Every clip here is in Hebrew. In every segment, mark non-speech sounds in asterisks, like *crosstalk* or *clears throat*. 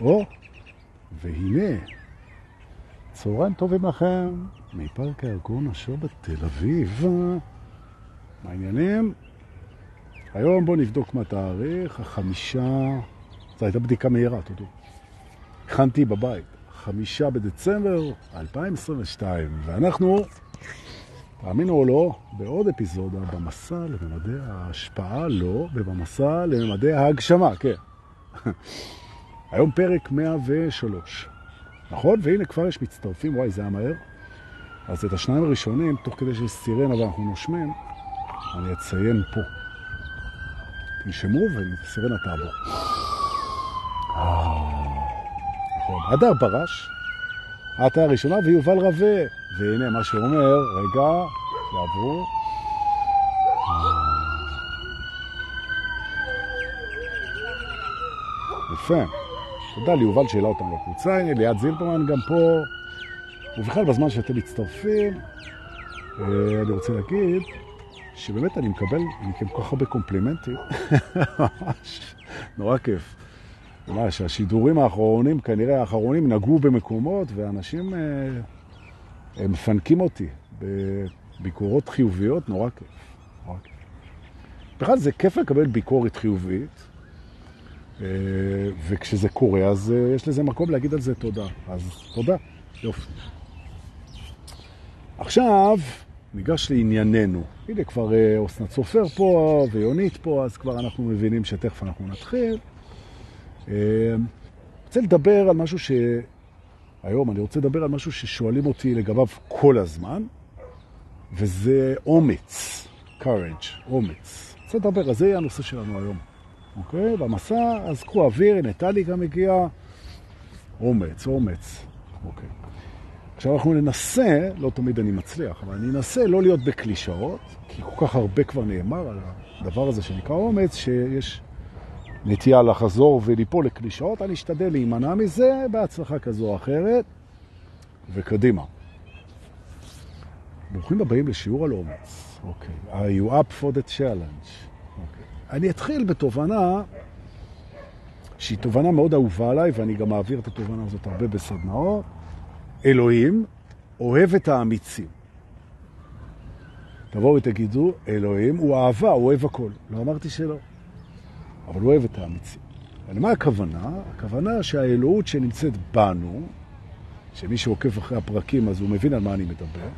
או, והנה, צהריים טובים לכם מפארק הארגון אשר בתל אביב. מה העניינים? היום בואו נבדוק מה תאריך, החמישה... זו הייתה בדיקה מהירה, תודו. הכנתי בבית, חמישה בדצמבר 2022, ואנחנו, תאמינו או לא, בעוד אפיזודה במסע לממדי ההשפעה, לא, ובמסע לממדי ההגשמה, כן. היום פרק 103, נכון? והנה כבר יש מצטרפים, וואי, זה היה מהר. אז את השניים הראשונים, תוך כדי שיש סירנה ואנחנו נושמים, אני אציין פה. תנשמו וסירנה תעבור. נכון. הדר ברש, את הראשונה, ויובל רווה. והנה מה שאומר, רגע, יעברו. יפה. תודה ליובל שהעלה אותנו לקבוצה, הנה ליעד זילברמן גם פה. ובכלל, בזמן שאתם מצטרפים, אה, אני רוצה להגיד שבאמת אני מקבל מכם כל כך הרבה קומפלימנטים. *laughs* ממש, נורא כיף. ממש, השידורים האחרונים, כנראה האחרונים, נגעו במקומות, ואנשים אה, מפנקים אותי בביקורות חיוביות, נורא כיף. נורא כיף. בכלל, זה כיף לקבל ביקורת חיובית, וכשזה קורה, אז אה, יש לזה מקום להגיד על זה תודה. אז תודה. יופי. עכשיו, ניגש לענייננו. הנה, כבר אוסנת סופר פה ויונית פה, אז כבר אנחנו מבינים שתכף אנחנו נתחיל. אני רוצה לדבר על משהו ש... היום אני רוצה לדבר על משהו ששואלים אותי לגביו כל הזמן, וזה אומץ, courage, אומץ. רוצה לדבר, אז זה יהיה הנושא שלנו היום. אוקיי? במסע, אז קחו אוויר, הנה טלי גם הגיע. אומץ, אומץ. אוקיי. עכשיו אנחנו ננסה, לא תמיד אני מצליח, אבל אני אנסה לא להיות בקלישאות, כי כל כך הרבה כבר נאמר על הדבר הזה שנקרא אומץ, שיש נטייה לחזור וליפול לקלישאות, אני אשתדל להימנע מזה בהצלחה כזו או אחרת, וקדימה. ברוכים הבאים לשיעור על אומץ. אוקיי. Okay. Are you up for the challenge? אני אתחיל בתובנה שהיא תובנה מאוד אהובה עליי, ואני גם מעביר את התובנה הזאת הרבה בסדנאות. אלוהים אוהב את האמיצים. תבואו ותגידו, אלוהים הוא אהבה, הוא אוהב הכל. לא אמרתי שלא. אבל הוא אוהב את האמיצים. ולמה הכוונה? הכוונה שהאלוהות שנמצאת בנו, שמי שעוקב אחרי הפרקים אז הוא מבין על מה אני מדבר,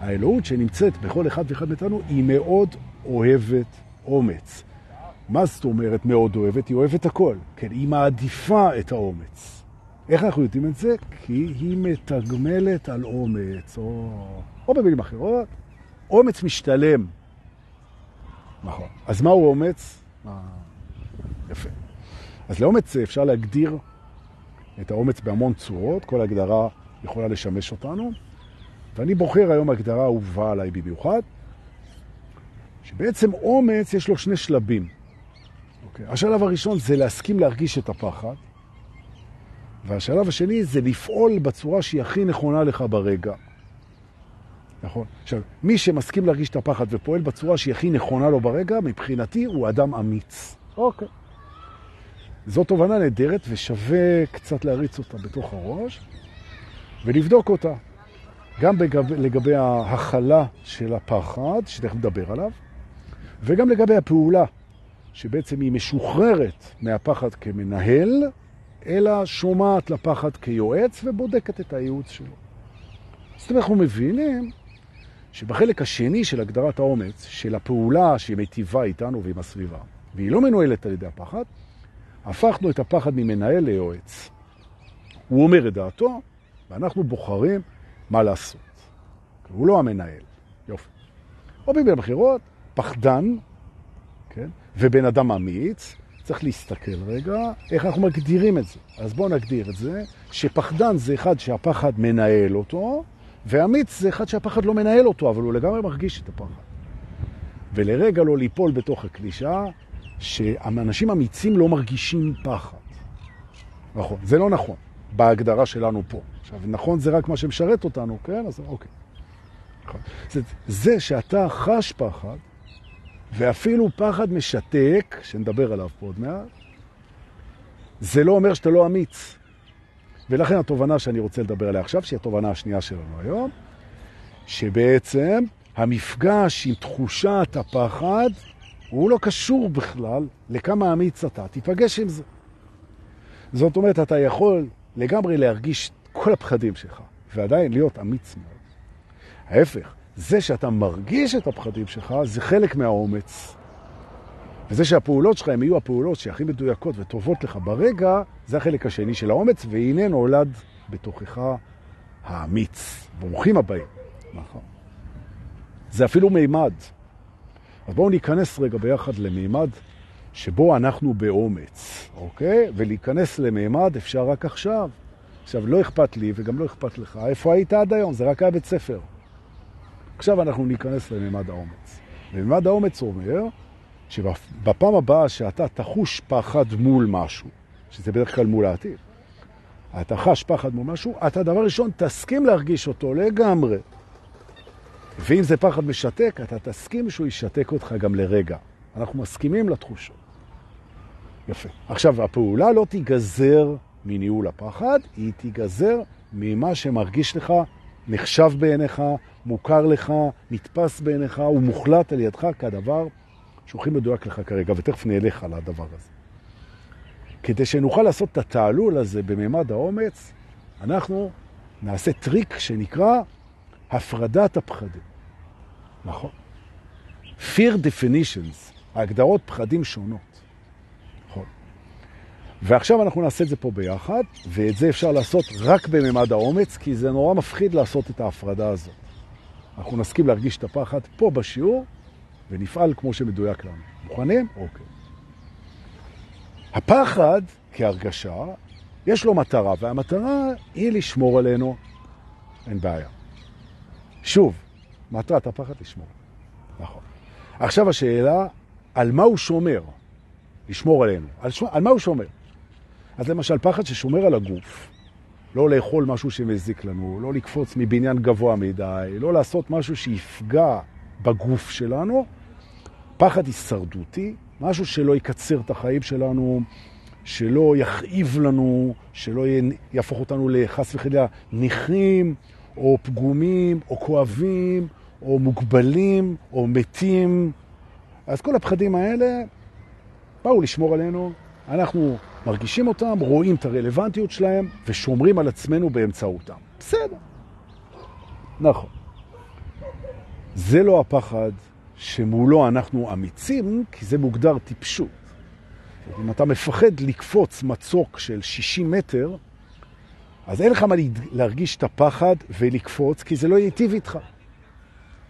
האלוהות שנמצאת בכל אחד ואחד מאיתנו היא מאוד אוהבת אומץ. מה זאת אומרת מאוד אוהבת? היא אוהבת הכל. כן, היא מעדיפה את האומץ. איך אנחנו יודעים את זה? כי היא מתגמלת על אומץ, או, או במילים אחרות, אומץ משתלם. נכון. אז מהו אומץ? מה... יפה. אז לאומץ אפשר להגדיר את האומץ בהמון צורות, כל הגדרה יכולה לשמש אותנו, ואני בוחר היום הגדרה אהובה עליי במיוחד, שבעצם אומץ יש לו שני שלבים. אוקיי? השלב הראשון זה להסכים להרגיש את הפחד, והשלב השני זה לפעול בצורה שהיא הכי נכונה לך ברגע. נכון. עכשיו, מי שמסכים להרגיש את הפחד ופועל בצורה שהיא הכי נכונה לו ברגע, מבחינתי הוא אדם אמיץ. אוקיי. זו תובנה נהדרת ושווה קצת להריץ אותה בתוך הראש ולבדוק אותה. גם בגב, לגבי ההכלה של הפחד, שתכף נדבר עליו, וגם לגבי הפעולה, שבעצם היא משוחררת מהפחד כמנהל, אלא שומעת לפחד כיועץ ובודקת את הייעוץ שלו. אומרת, אנחנו מבינים שבחלק השני של הגדרת האומץ, של הפעולה שהיא מטיבה איתנו ועם הסביבה, והיא לא מנוהלת על ידי הפחד, הפכנו את הפחד ממנהל ליועץ. הוא אומר את דעתו, ואנחנו בוחרים מה לעשות. הוא לא המנהל. יופי. או במילים אחרות, פחדן, כן? ובן אדם אמיץ, צריך להסתכל רגע איך אנחנו מגדירים את זה. אז בואו נגדיר את זה, שפחדן זה אחד שהפחד מנהל אותו, ואמיץ זה אחד שהפחד לא מנהל אותו, אבל הוא לגמרי מרגיש את הפחד. ולרגע לא ליפול בתוך הקלישה, שאנשים אמיצים לא מרגישים פחד. נכון, זה לא נכון, בהגדרה שלנו פה. עכשיו, נכון זה רק מה שמשרת אותנו, כן? אז אוקיי. נכון. זה, זה שאתה חש פחד, ואפילו פחד משתק, שנדבר עליו פה עוד מעט, זה לא אומר שאתה לא אמיץ. ולכן התובנה שאני רוצה לדבר עליה עכשיו, שהיא התובנה השנייה שלנו היום, שבעצם המפגש עם תחושת הפחד הוא לא קשור בכלל לכמה אמיץ אתה. תיפגש עם זה. זאת אומרת, אתה יכול לגמרי להרגיש כל הפחדים שלך, ועדיין להיות אמיץ מאוד. ההפך, זה שאתה מרגיש את הפחדים שלך, זה חלק מהאומץ. וזה שהפעולות שלך הם יהיו הפעולות שהכי מדויקות וטובות לך ברגע, זה החלק השני של האומץ, והנה נולד בתוכך האמיץ. ברוכים הבאים. נכון. זה אפילו מימד. אז בואו ניכנס רגע ביחד למימד שבו אנחנו באומץ, אוקיי? ולהיכנס למימד אפשר רק עכשיו. עכשיו, לא אכפת לי וגם לא אכפת לך. איפה היית עד היום? זה רק היה בית ספר. עכשיו אנחנו ניכנס למימד האומץ. ומימד האומץ אומר שבפעם הבאה שאתה תחוש פחד מול משהו, שזה בדרך כלל מול העתיד, אתה חש פחד מול משהו, אתה דבר ראשון תסכים להרגיש אותו לגמרי. ואם זה פחד משתק, אתה תסכים שהוא ישתק אותך גם לרגע. אנחנו מסכימים לתחושות. יפה. עכשיו, הפעולה לא תיגזר מניהול הפחד, היא תיגזר ממה שמרגיש לך, נחשב בעיניך, מוכר לך, נתפס בעיניך, הוא מוחלט על ידך כדבר שהוא הכי מדויק לך כרגע, ותכף נלך על הדבר הזה. כדי שנוכל לעשות את התעלול הזה בממד האומץ, אנחנו נעשה טריק שנקרא הפרדת הפחדים. נכון. fear definitions, ההגדרות פחדים שונות. ועכשיו אנחנו נעשה את זה פה ביחד, ואת זה אפשר לעשות רק בממד האומץ, כי זה נורא מפחיד לעשות את ההפרדה הזאת. אנחנו נסכים להרגיש את הפחד פה בשיעור, ונפעל כמו שמדויק לנו. מוכנים? אוקיי. הפחד כהרגשה, יש לו מטרה, והמטרה היא לשמור עלינו, אין בעיה. שוב, מטרת הפחד לשמור. נכון. עכשיו השאלה, על מה הוא שומר? לשמור עלינו. על, ש... על מה הוא שומר? אז למשל, פחד ששומר על הגוף, לא לאכול משהו שמזיק לנו, לא לקפוץ מבניין גבוה מדי, לא לעשות משהו שיפגע בגוף שלנו, פחד הישרדותי, משהו שלא יקצר את החיים שלנו, שלא יכאיב לנו, שלא יהפוך אותנו לחס וחלילה נכים, או פגומים, או כואבים, או מוגבלים, או מתים. אז כל הפחדים האלה באו לשמור עלינו, אנחנו מרגישים אותם, רואים את הרלוונטיות שלהם, ושומרים על עצמנו באמצעותם. בסדר. נכון. זה לא הפחד שמולו אנחנו אמיצים, כי זה מוגדר טיפשות. אם אתה מפחד לקפוץ מצוק של 60 מטר, אז אין לך מה להרגיש את הפחד ולקפוץ, כי זה לא ייטיב איתך.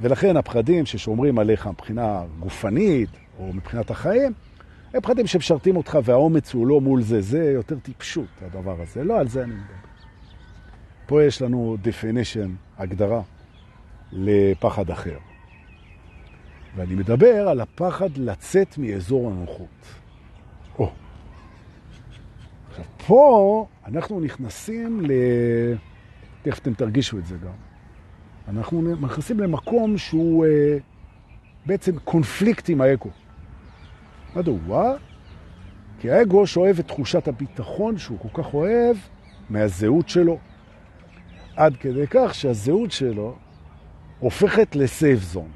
ולכן הפחדים ששומרים עליך מבחינה גופנית, או מבחינת החיים, הם פחדים שמשרתים אותך, והאומץ הוא לא מול זה, זה יותר טיפשות, הדבר הזה. לא על זה אני מדבר. פה יש לנו definition, הגדרה, לפחד אחר. ואני מדבר על הפחד לצאת מאזור הנוחות. או. עכשיו, פה אנחנו נכנסים ל... תכף אתם תרגישו את זה גם. אנחנו נכנסים למקום שהוא אה, בעצם קונפליקט עם האגו. מדוע? כי האגו שואב את תחושת הביטחון שהוא כל כך אוהב מהזהות שלו. עד כדי כך שהזהות שלו הופכת לסייף זון.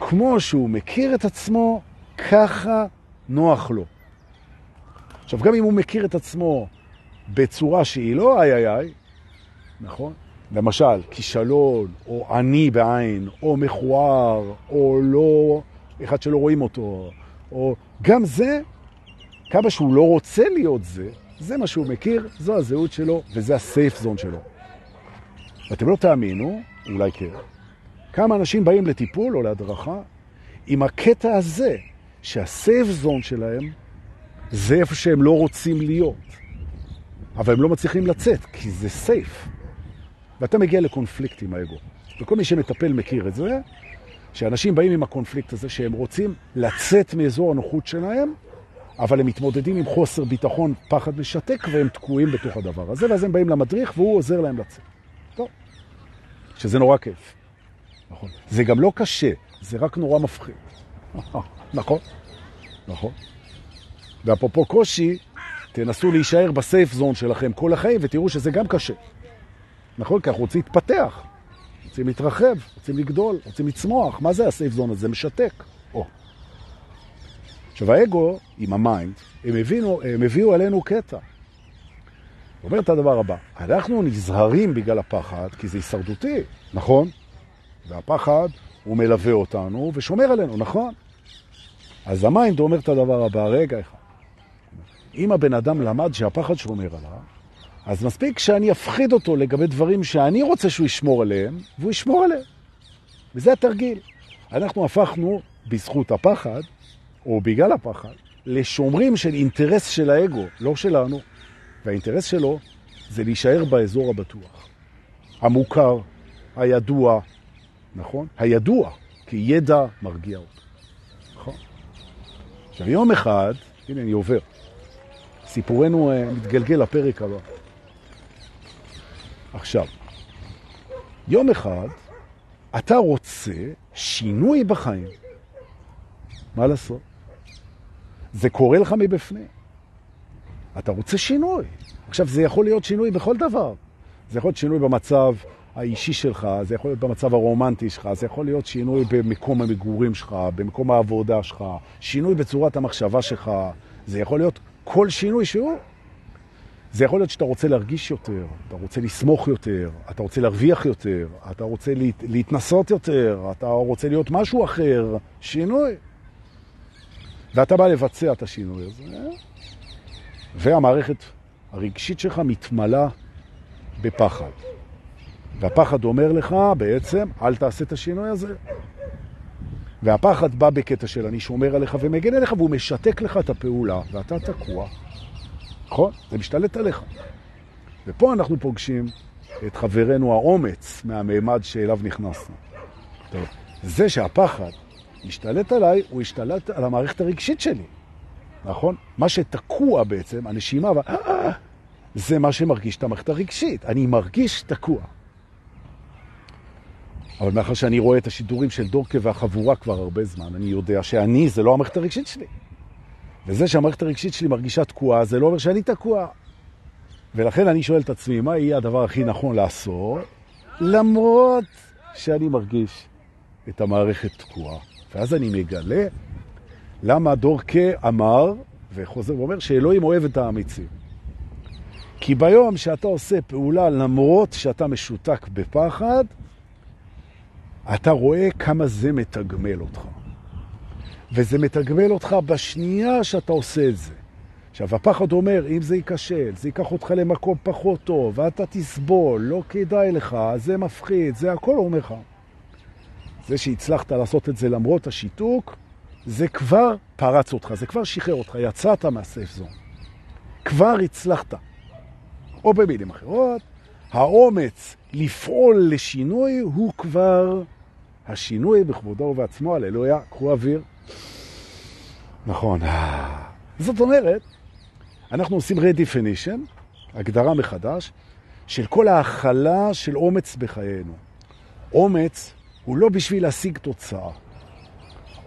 כמו שהוא מכיר את עצמו, ככה נוח לו. עכשיו, גם אם הוא מכיר את עצמו בצורה שהיא לא איי איי איי, נכון? למשל, כישלון, או עני בעין, או מכוער, או לא, אחד שלא רואים אותו, או גם זה, כמה שהוא לא רוצה להיות זה, זה מה שהוא מכיר, זו הזהות שלו, וזה הסייף זון שלו. ואתם לא תאמינו, אולי כן, כמה אנשים באים לטיפול או להדרכה עם הקטע הזה, שהסייף זון שלהם זה איפה שהם לא רוצים להיות. אבל הם לא מצליחים לצאת, כי זה סייף. ואתה מגיע לקונפליקט עם האגו. וכל מי שמטפל מכיר את זה, שאנשים באים עם הקונפליקט הזה שהם רוצים לצאת מאזור הנוחות שלהם, אבל הם מתמודדים עם חוסר ביטחון, פחד משתק, והם תקועים בתוך הדבר הזה, ואז הם באים למדריך והוא עוזר להם לצאת. טוב. שזה נורא כיף. נכון. זה גם לא קשה, זה רק נורא מפחיד. *laughs* נכון? נכון. ואפרופו קושי, תנסו להישאר ב safe zone שלכם כל החיים ותראו שזה גם קשה. נכון? כי אנחנו רוצים להתפתח, רוצים להתרחב, רוצים לגדול, רוצים לצמוח. מה זה ה safe zone הזה? משתק. או. עכשיו האגו עם ה mind, הם, הבינו, הם הביאו עלינו קטע. הוא אומר את הדבר הבא, אנחנו נזהרים בגלל הפחד, כי זה הישרדותי, נכון? והפחד הוא מלווה אותנו ושומר עלינו, נכון? אז ה mind אומר את הדבר הבא, רגע אחד. אם הבן אדם למד שהפחד שומר עליו, אז מספיק שאני אפחיד אותו לגבי דברים שאני רוצה שהוא ישמור עליהם, והוא ישמור עליהם. וזה התרגיל. אנחנו הפכנו, בזכות הפחד, או בגלל הפחד, לשומרים של אינטרס של האגו, לא שלנו. והאינטרס שלו זה להישאר באזור הבטוח. המוכר, הידוע, נכון? הידוע, כי ידע מרגיע אותו. נכון? עכשיו, יום אחד, הנה אני עובר, סיפורנו uh, מתגלגל לפרק הבא. עכשיו, יום אחד אתה רוצה שינוי בחיים. מה לעשות? זה קורה לך מבפנים. אתה רוצה שינוי. עכשיו, זה יכול להיות שינוי בכל דבר. זה יכול להיות שינוי במצב האישי שלך, זה יכול להיות במצב הרומנטי שלך, זה יכול להיות שינוי במקום המגורים שלך, במקום העבודה שלך, שינוי בצורת המחשבה שלך, זה יכול להיות כל שינוי שהוא. זה יכול להיות שאתה רוצה להרגיש יותר, אתה רוצה לסמוך יותר, אתה רוצה להרוויח יותר, אתה רוצה להת, להתנסות יותר, אתה רוצה להיות משהו אחר, שינוי. ואתה בא לבצע את השינוי הזה, והמערכת הרגשית שלך מתמלה בפחד. והפחד אומר לך בעצם, אל תעשה את השינוי הזה. והפחד בא בקטע של אני שומר עליך ומגן עליך, והוא משתק לך את הפעולה, ואתה תקוע. נכון? זה משתלט עליך. ופה אנחנו פוגשים את חברנו האומץ מהמימד שאליו נכנסנו. טוב, זה שהפחד משתלט עליי, הוא השתלט על המערכת הרגשית שלי. נכון? מה שתקוע בעצם, הנשימה, *clears throat* זה מה שמרגיש את המערכת הרגשית. אני מרגיש תקוע. אבל מאחר שאני רואה את השידורים של דורקה והחבורה כבר הרבה זמן, אני יודע שאני זה לא המערכת הרגשית שלי. וזה שהמערכת הרגשית שלי מרגישה תקועה, זה לא אומר שאני תקוע. ולכן אני שואל את עצמי, מה יהיה הדבר הכי נכון לעשות, למרות שאני מרגיש את המערכת תקועה. ואז אני מגלה למה דורקה אמר, וחוזר ואומר, שאלוהים אוהב את האמיצים. כי ביום שאתה עושה פעולה למרות שאתה משותק בפחד, אתה רואה כמה זה מתגמל אותך. וזה מתגמל אותך בשנייה שאתה עושה את זה. עכשיו, הפחד אומר, אם זה ייכשל, זה ייקח אותך למקום פחות טוב, ואתה תסבול, לא כדאי לך, זה מפחיד, זה הכל אומר לך. זה שהצלחת לעשות את זה למרות השיתוק, זה כבר פרץ אותך, זה כבר שחרר אותך, יצאת מהסייף זון. כבר הצלחת. או במילים אחרות, האומץ לפעול לשינוי הוא כבר השינוי בכבודו ובעצמו, הללויה, קחו אוויר. נכון. זאת אומרת, אנחנו עושים redefinition, הגדרה מחדש, של כל ההכלה של אומץ בחיינו. אומץ הוא לא בשביל להשיג תוצאה.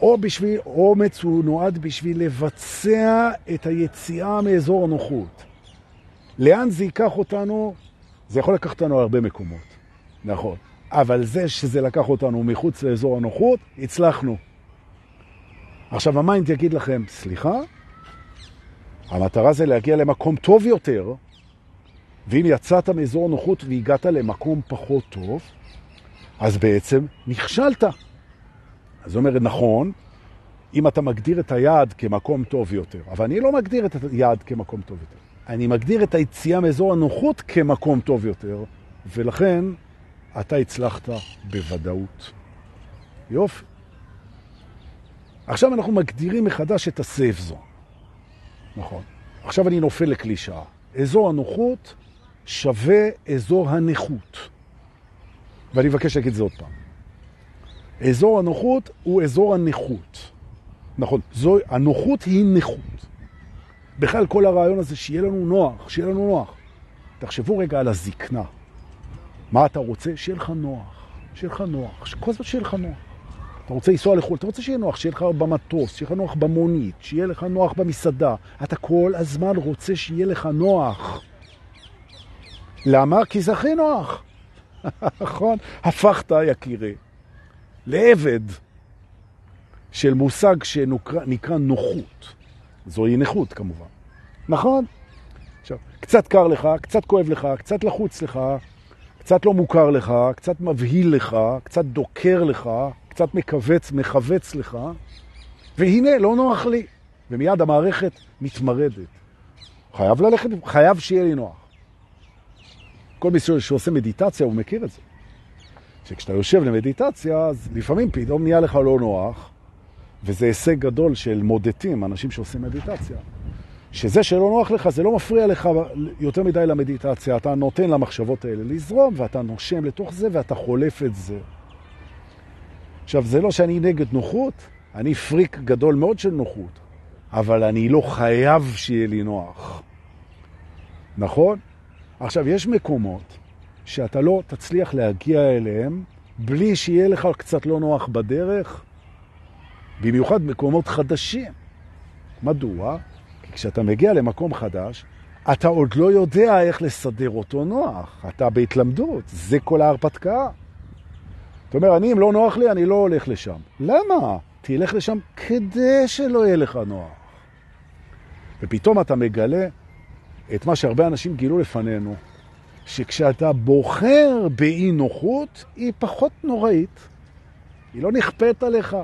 או בשביל, אומץ הוא נועד בשביל לבצע את היציאה מאזור הנוחות. לאן זה ייקח אותנו? זה יכול לקחת אותנו הרבה מקומות, נכון. אבל זה שזה לקח אותנו מחוץ לאזור הנוחות, הצלחנו. עכשיו ה mind יגיד לכם, סליחה? המטרה זה להגיע למקום טוב יותר, ואם יצאת מאזור הנוחות והגעת למקום פחות טוב, אז בעצם נכשלת. אז אומרת, נכון, אם אתה מגדיר את היעד כמקום טוב יותר, אבל אני לא מגדיר את היעד כמקום טוב יותר. אני מגדיר את היציאה מאזור הנוחות כמקום טוב יותר, ולכן אתה הצלחת בוודאות. יופי. עכשיו אנחנו מגדירים מחדש את הסייף זון. נכון. עכשיו אני נופל לקלישה. אזור הנוחות שווה אזור הנכות. ואני מבקש להגיד את זה עוד פעם. אזור הנוחות הוא אזור הנכות. נכון, זו, הנוחות היא נכות. בכלל כל הרעיון הזה שיהיה לנו נוח, שיהיה לנו נוח. תחשבו רגע על הזקנה. מה אתה רוצה? שיהיה לך נוח. שיהיה לך נוח. כל זאת שיהיה לך נוח. אתה רוצה לנסוע לחו"ל, אתה רוצה שיהיה נוח, שיהיה לך במטוס, שיהיה לך נוח במונית, שיהיה לך נוח במסעדה. אתה כל הזמן רוצה שיהיה לך נוח. למה? כי זה הכי נוח. *laughs* נכון? הפכת, יקירי, לעבד של מושג שנקרא נוחות. זוהי נכות כמובן. נכון? עכשיו, קצת קר לך, קצת כואב לך, קצת לחוץ לך, קצת לא מוכר לך, קצת מבהיל לך, קצת דוקר לך, קצת מקווץ, מחווץ לך, והנה, לא נוח לי. ומיד המערכת מתמרדת. חייב ללכת, חייב שיהיה לי נוח. כל מי שעושה מדיטציה, הוא מכיר את זה. שכשאתה יושב למדיטציה, אז לפעמים פתאום נהיה לך לא נוח, וזה הישג גדול של מודטים, אנשים שעושים מדיטציה. שזה שלא נוח לך, זה לא מפריע לך יותר מדי למדיטציה. אתה נותן למחשבות האלה לזרום, ואתה נושם לתוך זה, ואתה חולף את זה. עכשיו, זה לא שאני נגד נוחות, אני פריק גדול מאוד של נוחות, אבל אני לא חייב שיהיה לי נוח. נכון? עכשיו, יש מקומות שאתה לא תצליח להגיע אליהם בלי שיהיה לך קצת לא נוח בדרך, במיוחד מקומות חדשים. מדוע? כי כשאתה מגיע למקום חדש, אתה עוד לא יודע איך לסדר אותו נוח. אתה בהתלמדות, זה כל ההרפתקה. זאת אומרת, אני, אם לא נוח לי, אני לא הולך לשם. למה? תלך לשם כדי שלא יהיה לך נוח. ופתאום אתה מגלה את מה שהרבה אנשים גילו לפנינו, שכשאתה בוחר באי נוחות, היא פחות נוראית. היא לא נכפית עליך.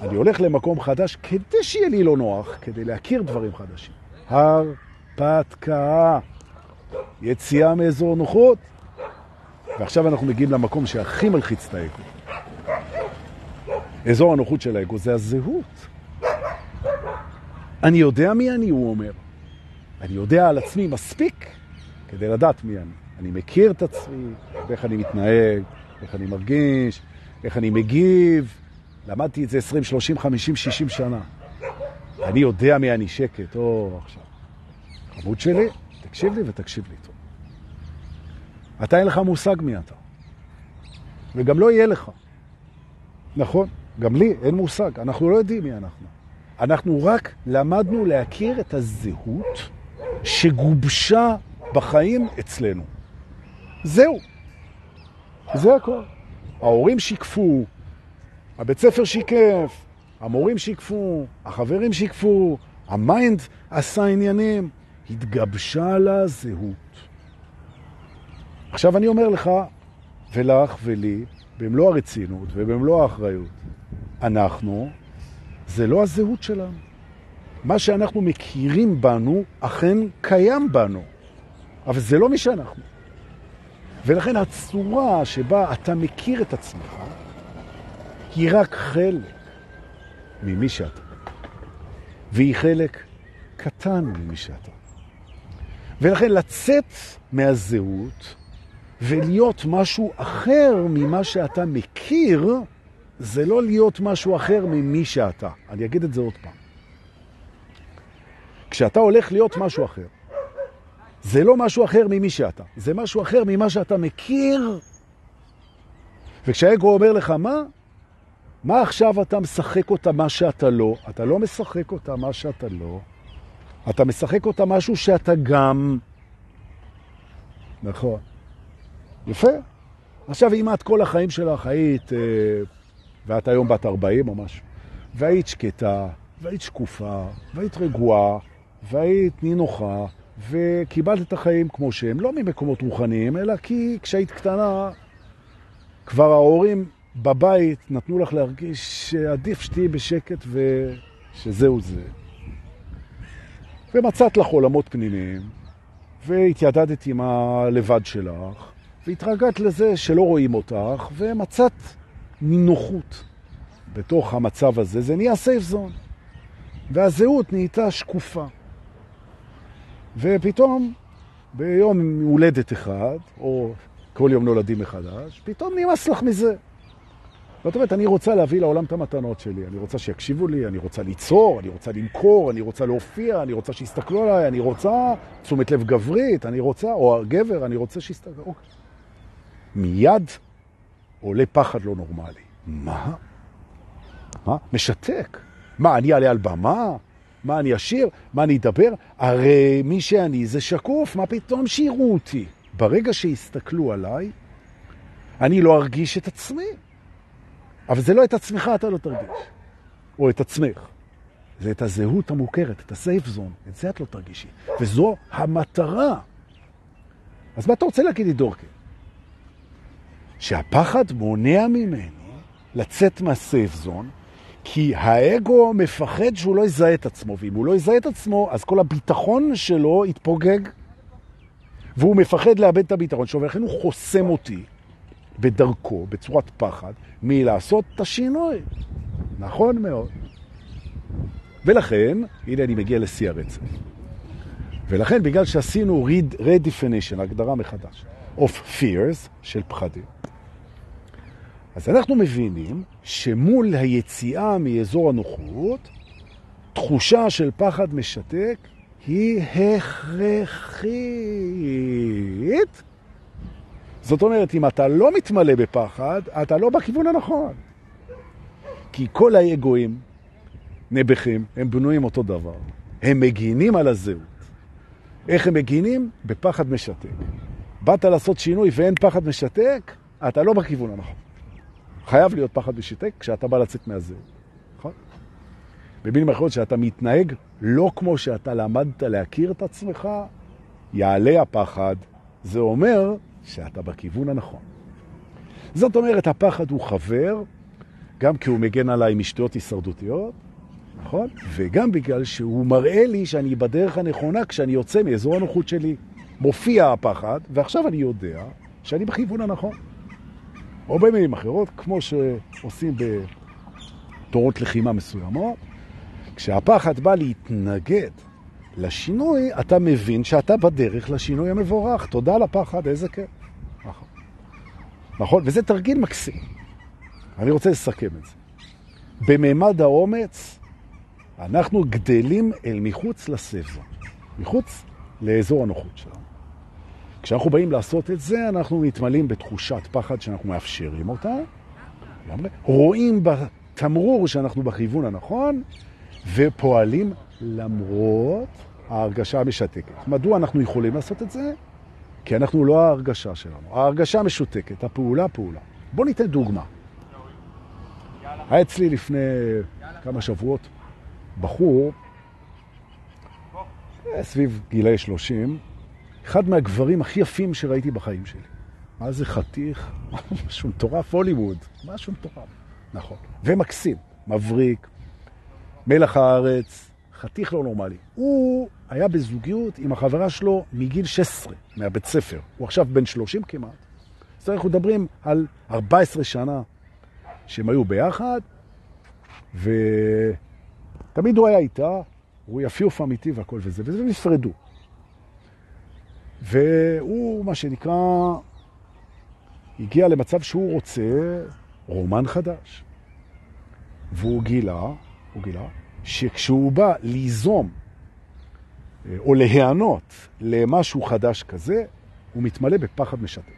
אני הולך למקום חדש כדי שיהיה לי לא נוח, כדי להכיר דברים חדשים. הרפתקה, יציאה מאזור נוחות. ועכשיו אנחנו מגיעים למקום שהכי מלחיץ את האגו. אזור הנוחות של האגו זה הזהות. אני יודע מי אני, הוא אומר. אני יודע על עצמי מספיק כדי לדעת מי אני. אני מכיר את עצמי, איך אני מתנהג, איך אני מרגיש, איך אני מגיב. למדתי את זה 20, 30, 50, 60 שנה. אני יודע מי אני שקט. או, עכשיו. חמוד שלי, תקשיב לי ותקשיב לי. אתה אין לך מושג מי אתה. וגם לא יהיה לך. נכון? גם לי אין מושג. אנחנו לא יודעים מי אנחנו. אנחנו רק למדנו להכיר את הזהות שגובשה בחיים אצלנו. זהו. זה הכל. ההורים שיקפו, הבית ספר שיקף, המורים שיקפו, החברים שיקפו, ה mind עשה עניינים, התגבשה לה זהות. עכשיו אני אומר לך, ולך ולי, במלוא הרצינות ובמלוא האחריות, אנחנו, זה לא הזהות שלנו. מה שאנחנו מכירים בנו אכן קיים בנו, אבל זה לא מי שאנחנו. ולכן הצורה שבה אתה מכיר את עצמך היא רק חלק ממי שאתה. והיא חלק קטן ממי שאתה. ולכן לצאת מהזהות ולהיות משהו אחר ממה שאתה מכיר, זה לא להיות משהו אחר ממי שאתה. אני אגיד את זה עוד פעם. כשאתה הולך להיות משהו אחר, זה לא משהו אחר ממי שאתה, זה משהו אחר ממה שאתה מכיר. וכשהאגו אומר לך, מה? מה עכשיו אתה משחק אותה מה שאתה לא? אתה לא משחק אותה מה שאתה לא. אתה משחק אותה משהו שאתה גם. נכון. יפה. עכשיו, אם את כל החיים שלך היית, אה, ואת היום בת 40 או משהו, והיית שקטה, והיית שקופה, והיית רגועה, והיית נינוחה, וקיבלת את החיים כמו שהם, לא ממקומות רוחניים, אלא כי כשהיית קטנה, כבר ההורים בבית נתנו לך להרגיש שעדיף שתהיי בשקט ושזהו זה. ומצאת לך עולמות פנימיים, והתיידדת עם הלבד שלך, והתרגלת לזה שלא רואים אותך, ומצאת נינוחות בתוך המצב הזה, זה נהיה סייף זון. והזהות נהייתה שקופה. ופתאום, ביום הולדת אחד, או כל יום נולדים מחדש, פתאום נמאס לך מזה. זאת אומרת, אני רוצה להביא לעולם את המתנות שלי, אני רוצה שיקשיבו לי, אני רוצה ליצור, אני רוצה למכור, אני רוצה להופיע, אני רוצה שיסתכלו עליי, אני רוצה תשומת לב גברית, אני רוצה, או הגבר, אני רוצה שיסתכלו. אוקיי. מיד עולה פחד לא נורמלי. מה? מה? משתק. מה, אני אעלה על במה? מה, אני אשיר? מה, אני אדבר? הרי מי שאני זה שקוף, מה פתאום שיראו אותי? ברגע שיסתכלו עליי, אני לא ארגיש את עצמי. אבל זה לא את עצמך אתה לא תרגיש, או את עצמך. זה את הזהות המוכרת, את הסייף זון, את זה את לא תרגישי. וזו המטרה. אז מה אתה רוצה להגיד לי, דורקה? שהפחד מונע ממני לצאת מהסייף זון, כי האגו מפחד שהוא לא יזהה את עצמו, ואם הוא לא יזהה את עצמו, אז כל הביטחון שלו יתפוגג, והוא מפחד לאבד את הביטחון שלו, ולכן הוא חוסם אותי בדרכו, בצורת פחד, מלעשות את השינוי. נכון מאוד. ולכן, הנה אני מגיע לשיא הרצף. ולכן, בגלל שעשינו redefinition, הגדרה מחדש, of fears, של פחדים, אז אנחנו מבינים שמול היציאה מאזור הנוחות, תחושה של פחד משתק היא הכרחית. זאת אומרת, אם אתה לא מתמלא בפחד, אתה לא בכיוון הנכון. כי כל האגואים, נבחים, הם בנויים אותו דבר. הם מגינים על הזהות. איך הם מגינים? בפחד משתק. באת לעשות שינוי ואין פחד משתק, אתה לא בכיוון הנכון. חייב להיות פחד משתק כשאתה בא לצאת מהזהות. נכון? במילים אחרות, שאתה מתנהג לא כמו שאתה למדת להכיר את עצמך, יעלה הפחד. זה אומר שאתה בכיוון הנכון. זאת אומרת, הפחד הוא חבר, גם כי הוא מגן עליי משטויות הישרדותיות, נכון? וגם בגלל שהוא מראה לי שאני בדרך הנכונה כשאני יוצא מאזור הנוחות שלי. מופיע הפחד, ועכשיו אני יודע שאני בכיוון הנכון. או במילים אחרות, כמו שעושים בתורות לחימה מסוימות, כשהפחד בא להתנגד לשינוי, אתה מבין שאתה בדרך לשינוי המבורך. תודה לפחד, איזה כיף. נכון. נכון? וזה תרגיל מקסים. אני רוצה לסכם את זה. בממד האומץ, אנחנו גדלים אל מחוץ לספר, מחוץ לאזור הנוחות שלנו. כשאנחנו באים לעשות את זה, אנחנו מתמלאים בתחושת פחד שאנחנו מאפשרים אותה, רואים בתמרור שאנחנו בכיוון הנכון, ופועלים למרות ההרגשה המשתקת. מדוע אנחנו יכולים לעשות את זה? כי אנחנו לא ההרגשה שלנו. ההרגשה משותקת, הפעולה, פעולה. בואו ניתן דוגמה. היה אצלי לפני כמה שבועות בחור, אה, סביב גילי 30, אחד מהגברים הכי יפים שראיתי בחיים שלי. מה זה חתיך? *laughs* משהו מטורף, הוליווד, משהו מטורף. נכון. ומקסים, מבריק, מלח הארץ, חתיך לא נורמלי. הוא היה בזוגיות עם החברה שלו מגיל 16, מהבית ספר. הוא עכשיו בן 30 כמעט. אז אנחנו מדברים על 14 שנה שהם היו ביחד, ותמיד הוא היה איתה, הוא יפיוף אמיתי והכל וזה, וזה נפרדו. והוא, מה שנקרא, הגיע למצב שהוא רוצה רומן חדש. והוא גילה, הוא גילה, שכשהוא בא ליזום אה, או להיענות למשהו חדש כזה, הוא מתמלא בפחד משתק.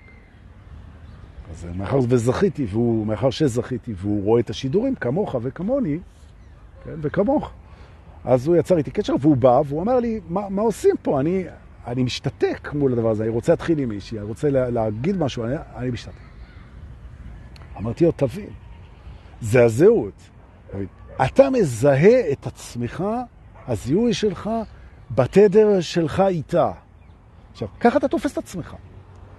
אז מאחר וזכיתי, והוא, מאחר שזכיתי, והוא רואה את השידורים כמוך וכמוני, כן, וכמוך, אז הוא יצר איתי קשר, והוא בא, והוא אמר לי, מה, מה עושים פה? אני, אני משתתק מול הדבר הזה, אני רוצה להתחיל עם מישהי, אני רוצה לה, להגיד משהו, אני, אני משתתק. אמרתי לו, תבין, זה הזהות. אתה מזהה את עצמך, הזיהוי שלך, בתדר שלך איתה. עכשיו, ככה אתה תופס את עצמך,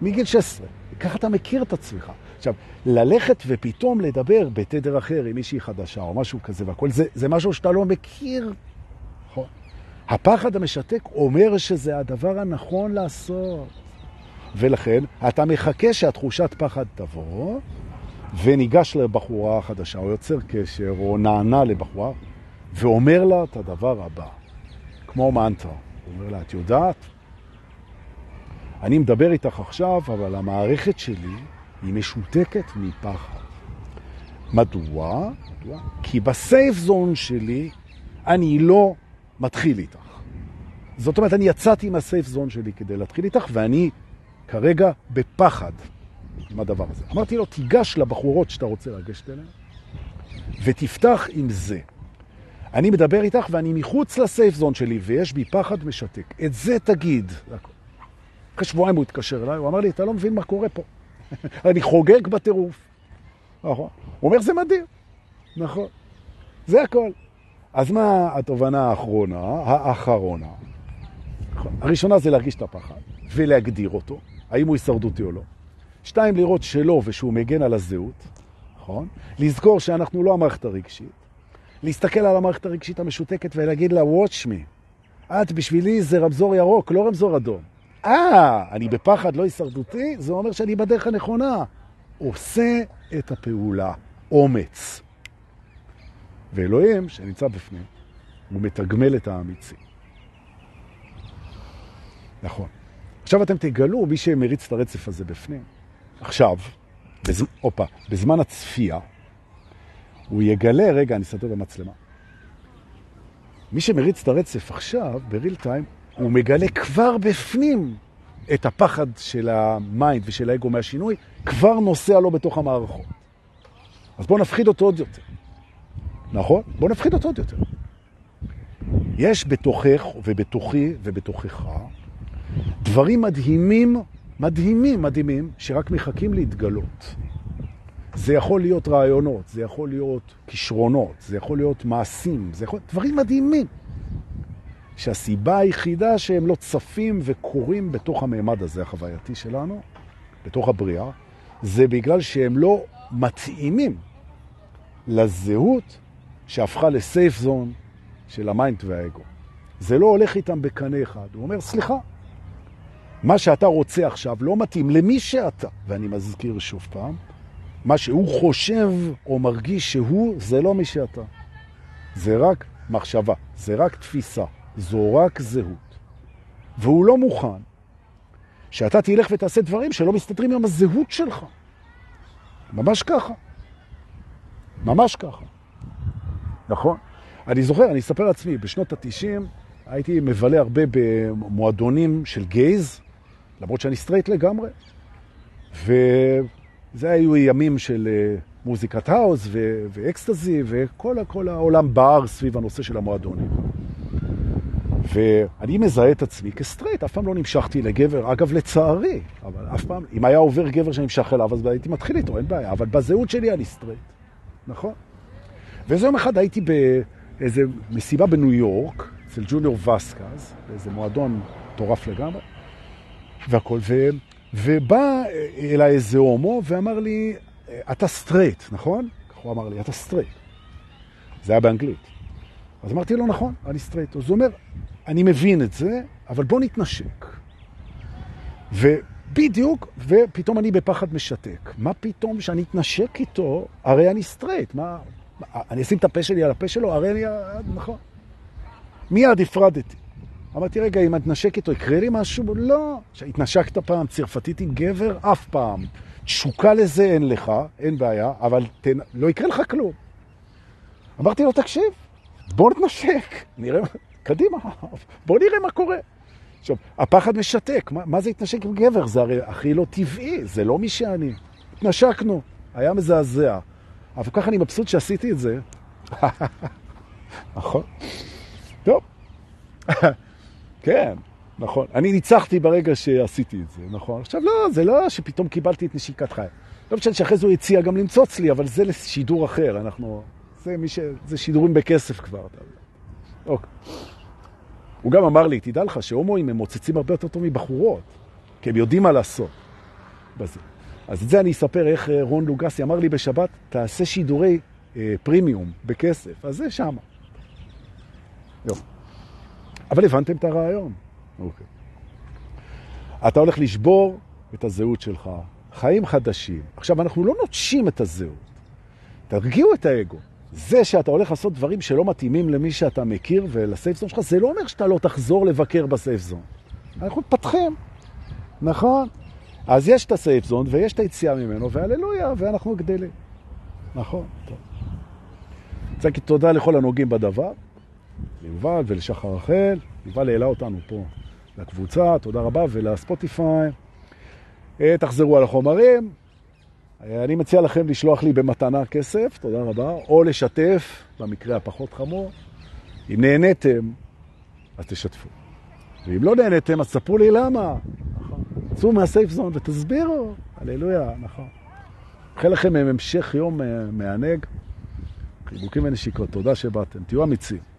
מגיל 16. ככה אתה מכיר את עצמך. עכשיו, ללכת ופתאום לדבר בתדר אחר עם מישהי חדשה או משהו כזה והכל, זה, זה משהו שאתה לא מכיר. הפחד המשתק אומר שזה הדבר הנכון לעשות. ולכן אתה מחכה שהתחושת פחד תבוא, וניגש לבחורה חדשה, או יוצר קשר, או נענה לבחורה, ואומר לה את הדבר הבא, כמו מנטרה. הוא אומר לה, את יודעת, אני מדבר איתך עכשיו, אבל המערכת שלי היא משותקת מפחד. מדוע? מדוע? כי בסייף זון שלי אני לא מתחיל איתך. זאת אומרת, אני יצאתי מהסייף זון שלי כדי להתחיל איתך, ואני כרגע בפחד עם הדבר הזה. אמרתי לו, תיגש לבחורות שאתה רוצה לגשת אליהן, ותפתח עם זה. אני מדבר איתך ואני מחוץ לסייף זון שלי, ויש בי פחד משתק. את זה תגיד. אחרי שבועיים הוא התקשר אליי, הוא אמר לי, אתה לא מבין מה קורה פה. *laughs* אני חוגג בטירוף. נכון. הוא אומר, זה מדהים. נכון. זה הכל. אז מה התובנה האחרונה, האחרונה? הראשונה זה להרגיש את הפחד ולהגדיר אותו, האם הוא הישרדותי או לא. שתיים, לראות שלא ושהוא מגן על הזהות, נכון? לזכור שאנחנו לא המערכת הרגשית. להסתכל על המערכת הרגשית המשותקת ולהגיד לה, watch me. את בשבילי זה רמזור ירוק, לא רמזור אדום. אה, אני בפחד לא הישרדותי? זה אומר שאני בדרך הנכונה. עושה את הפעולה, אומץ. ואלוהים, שנמצא בפנים, הוא מתגמל את האמיצים. נכון. עכשיו אתם תגלו, מי שמריץ את הרצף הזה בפנים, עכשיו, בז... אופה, בזמן הצפייה, הוא יגלה, רגע, אני אסתכל במצלמה. מי שמריץ את הרצף עכשיו, ב real time, הוא מגלה כבר בפנים את הפחד של ה mind ושל האגו מהשינוי, כבר נוסע לו בתוך המערכות. אז בואו נפחיד אותו עוד יותר. נכון? בואו נפחיד אותו עוד יותר. יש בתוכך ובתוכי ובתוכך דברים מדהימים, מדהימים, מדהימים, שרק מחכים להתגלות. זה יכול להיות רעיונות, זה יכול להיות כישרונות, זה יכול להיות מעשים, זה יכול להיות דברים מדהימים. שהסיבה היחידה שהם לא צפים וקורים בתוך המעמד הזה החווייתי שלנו, בתוך הבריאה, זה בגלל שהם לא מתאימים לזהות שהפכה ל safe zone של ה mind והאגו. זה לא הולך איתם בקנה אחד. הוא אומר, סליחה, מה שאתה רוצה עכשיו לא מתאים למי שאתה. ואני מזכיר שוב פעם, מה שהוא חושב או מרגיש שהוא, זה לא מי שאתה. זה רק מחשבה, זה רק תפיסה, זו רק זהות. והוא לא מוכן שאתה תלך ותעשה דברים שלא מסתדרים עם הזהות שלך. ממש ככה. ממש ככה. נכון? אני זוכר, אני אספר על עצמי, בשנות ה-90 הייתי מבלה הרבה במועדונים של gays, למרות שאני סטרייט לגמרי, וזה היו ימים של אה, מוזיקת האוס ואקסטזי, וכל העולם בער סביב הנושא של המועדונים. ואני מזהה את עצמי כסטרייט, אף פעם לא נמשכתי לגבר, אגב לצערי, אבל אף פעם, אם היה עובר גבר שנמשך אליו, אז הייתי מתחיל איתו, אין בעיה, אבל בזהות שלי אני סטרייט, נכון? ואיזה יום אחד הייתי באיזה מסיבה בניו יורק, אצל ג'וניור וסקז, באיזה מועדון מטורף לגמרי, והכל, ו... ובא אליי איזה הומו ואמר לי, אתה סטרייט, נכון? כך הוא אמר לי, אתה סטרייט. זה היה באנגלית. אז אמרתי לו, נכון, אני סטרייט. אז הוא אומר, אני מבין את זה, אבל בוא נתנשק. ובדיוק, ופתאום אני בפחד משתק. מה פתאום שאני אתנשק איתו? הרי אני סטרייט, מה... אני אשים את הפה שלי על הפה שלו? הרי אני... נכון. מיד הפרדתי. אמרתי, רגע, אם אתנשק איתו, יקרה לי משהו? לא. שהתנשקת פעם צרפתית עם גבר? אף פעם. תשוקה לזה אין לך, אין בעיה, אבל תן... לא יקרה לך כלום. אמרתי לו, תקשיב, בוא נתנשק, נראה, קדימה, בוא נראה מה קורה. עכשיו, הפחד משתק, מה, מה זה התנשק עם גבר? זה הרי הכי לא טבעי, זה לא מי שאני. התנשקנו, היה מזעזע. אבל ככה אני מבסוט שעשיתי את זה. נכון? טוב. כן, נכון. אני ניצחתי ברגע שעשיתי את זה, נכון? עכשיו, לא, זה לא שפתאום קיבלתי את נשיקת חי. לא משנה שאחרי זה הוא הציע גם למצוץ לי, אבל זה לשידור אחר. אנחנו... זה, ש... זה שידורים בכסף כבר. אוקיי. הוא גם אמר לי, תדע לך שהומואים הם מוצצים הרבה יותר טוב מבחורות, כי הם יודעים מה לעשות בזה. אז את זה אני אספר איך אה, רון לוגסי אמר לי בשבת, תעשה שידורי אה, פרימיום בכסף. אז זה שם. יופי. אבל הבנתם את הרעיון. אוקיי. אתה הולך לשבור את הזהות שלך, חיים חדשים. עכשיו, אנחנו לא נוטשים את הזהות. תרגיעו את האגו. זה שאתה הולך לעשות דברים שלא מתאימים למי שאתה מכיר ולסייף זון שלך, זה לא אומר שאתה לא תחזור לבקר בסייף זון. אנחנו מתפתחים, נכון? אז יש את הסייף זון ויש את היציאה ממנו, והללויה, ואנחנו גדלים. נכון, טוב. רוצה להגיד תודה לכל הנוגעים בדבר, ליובל ולשחר רחל. יובל העלה אותנו פה לקבוצה, תודה רבה, ולספוטיפיי. אה, תחזרו על החומרים, אני מציע לכם לשלוח לי במתנה כסף, תודה רבה, או לשתף, במקרה הפחות חמור. אם נהניתם, אז תשתפו. ואם לא נהניתם, אז ספרו לי למה. צאו מהסייף זון ותסבירו. הללויה, נכון. מאחל לכם המשך יום מענג. חיבוקים ונשיקות, תודה שבאתם. תהיו אמיצים.